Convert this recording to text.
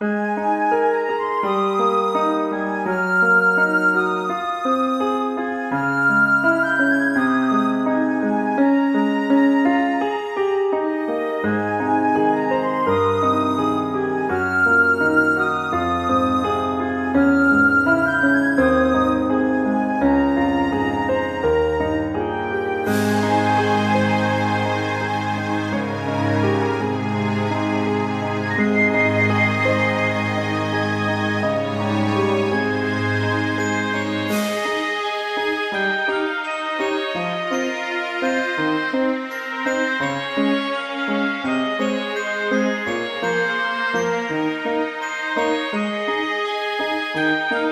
Música Música